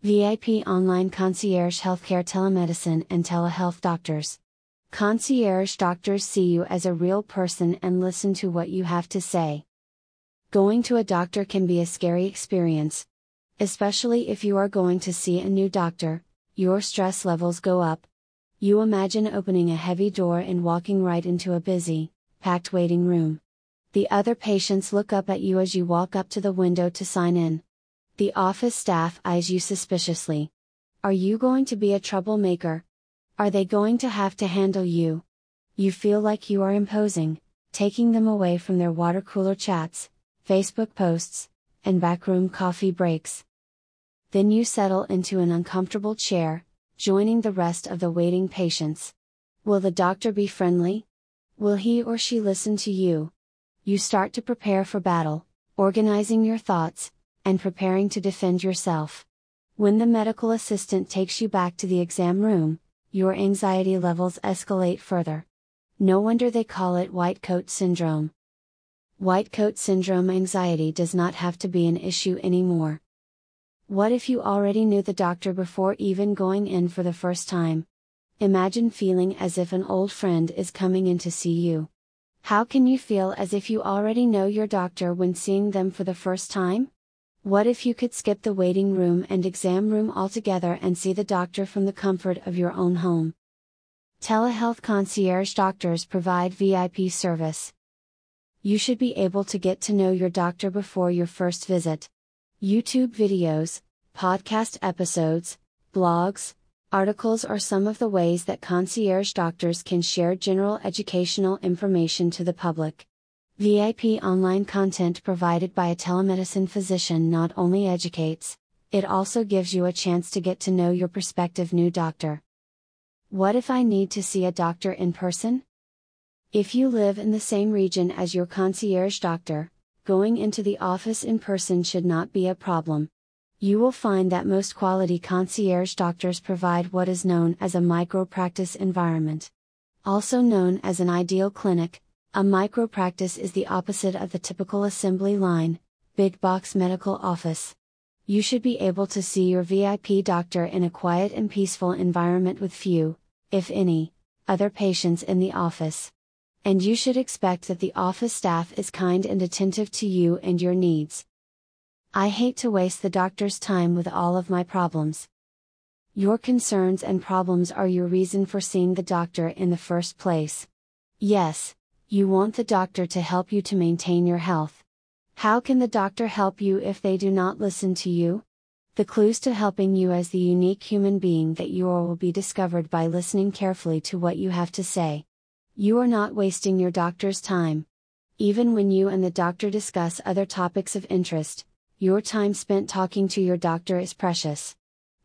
VIP Online Concierge Healthcare Telemedicine and Telehealth Doctors. Concierge doctors see you as a real person and listen to what you have to say. Going to a doctor can be a scary experience. Especially if you are going to see a new doctor, your stress levels go up. You imagine opening a heavy door and walking right into a busy, packed waiting room. The other patients look up at you as you walk up to the window to sign in. The office staff eyes you suspiciously. Are you going to be a troublemaker? Are they going to have to handle you? You feel like you are imposing, taking them away from their water cooler chats, Facebook posts, and backroom coffee breaks. Then you settle into an uncomfortable chair, joining the rest of the waiting patients. Will the doctor be friendly? Will he or she listen to you? You start to prepare for battle, organizing your thoughts, and preparing to defend yourself. When the medical assistant takes you back to the exam room, your anxiety levels escalate further. No wonder they call it white coat syndrome. White coat syndrome anxiety does not have to be an issue anymore. What if you already knew the doctor before even going in for the first time? Imagine feeling as if an old friend is coming in to see you. How can you feel as if you already know your doctor when seeing them for the first time? What if you could skip the waiting room and exam room altogether and see the doctor from the comfort of your own home? Telehealth concierge doctors provide VIP service. You should be able to get to know your doctor before your first visit. YouTube videos, podcast episodes, blogs, articles are some of the ways that concierge doctors can share general educational information to the public. VIP online content provided by a telemedicine physician not only educates, it also gives you a chance to get to know your prospective new doctor. What if I need to see a doctor in person? If you live in the same region as your concierge doctor, going into the office in person should not be a problem. You will find that most quality concierge doctors provide what is known as a micro practice environment. Also known as an ideal clinic, a micropractice is the opposite of the typical assembly line, big box medical office. You should be able to see your VIP doctor in a quiet and peaceful environment with few, if any, other patients in the office. And you should expect that the office staff is kind and attentive to you and your needs. I hate to waste the doctor's time with all of my problems. Your concerns and problems are your reason for seeing the doctor in the first place. Yes, you want the doctor to help you to maintain your health. How can the doctor help you if they do not listen to you? The clues to helping you as the unique human being that you are will be discovered by listening carefully to what you have to say. You are not wasting your doctor's time. Even when you and the doctor discuss other topics of interest, your time spent talking to your doctor is precious.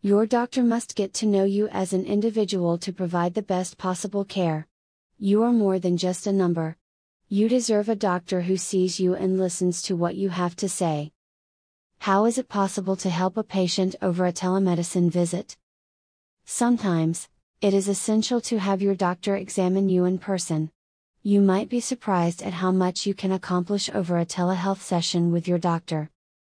Your doctor must get to know you as an individual to provide the best possible care. You are more than just a number. You deserve a doctor who sees you and listens to what you have to say. How is it possible to help a patient over a telemedicine visit? Sometimes, it is essential to have your doctor examine you in person. You might be surprised at how much you can accomplish over a telehealth session with your doctor.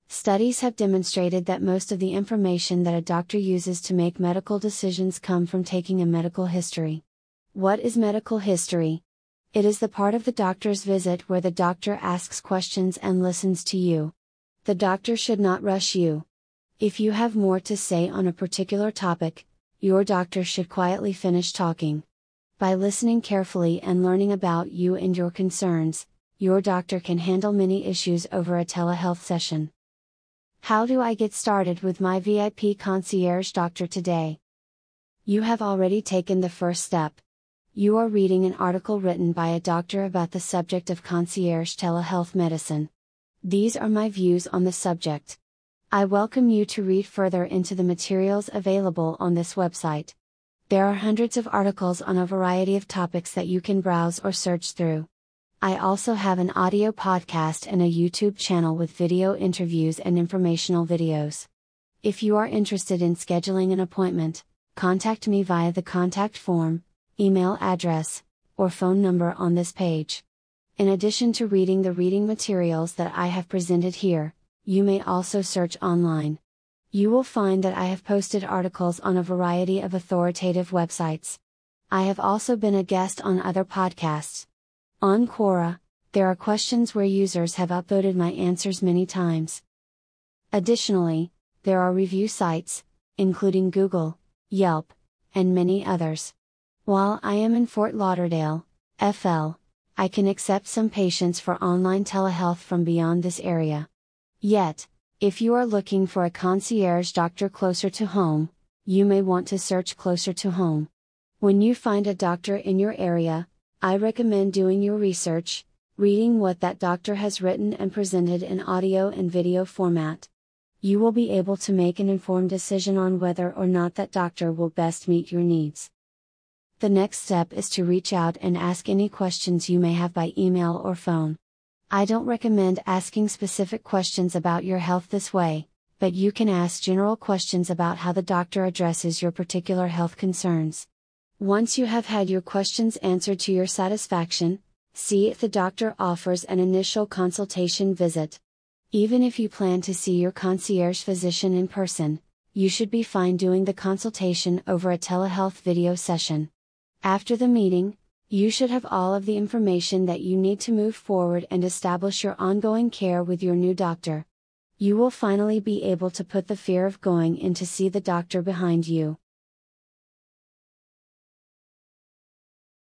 Studies have demonstrated that most of the information that a doctor uses to make medical decisions come from taking a medical history. What is medical history? It is the part of the doctor's visit where the doctor asks questions and listens to you. The doctor should not rush you. If you have more to say on a particular topic, your doctor should quietly finish talking. By listening carefully and learning about you and your concerns, your doctor can handle many issues over a telehealth session. How do I get started with my VIP concierge doctor today? You have already taken the first step. You are reading an article written by a doctor about the subject of concierge telehealth medicine. These are my views on the subject. I welcome you to read further into the materials available on this website. There are hundreds of articles on a variety of topics that you can browse or search through. I also have an audio podcast and a YouTube channel with video interviews and informational videos. If you are interested in scheduling an appointment, contact me via the contact form, email address, or phone number on this page. In addition to reading the reading materials that I have presented here, you may also search online. You will find that I have posted articles on a variety of authoritative websites. I have also been a guest on other podcasts. On Quora, there are questions where users have upvoted my answers many times. Additionally, there are review sites, including Google, Yelp, and many others. While I am in Fort Lauderdale, FL, I can accept some patients for online telehealth from beyond this area. Yet, if you are looking for a concierge doctor closer to home, you may want to search closer to home. When you find a doctor in your area, I recommend doing your research, reading what that doctor has written and presented in audio and video format. You will be able to make an informed decision on whether or not that doctor will best meet your needs. The next step is to reach out and ask any questions you may have by email or phone. I don't recommend asking specific questions about your health this way, but you can ask general questions about how the doctor addresses your particular health concerns. Once you have had your questions answered to your satisfaction, see if the doctor offers an initial consultation visit. Even if you plan to see your concierge physician in person, you should be fine doing the consultation over a telehealth video session. After the meeting, you should have all of the information that you need to move forward and establish your ongoing care with your new doctor. You will finally be able to put the fear of going in to see the doctor behind you.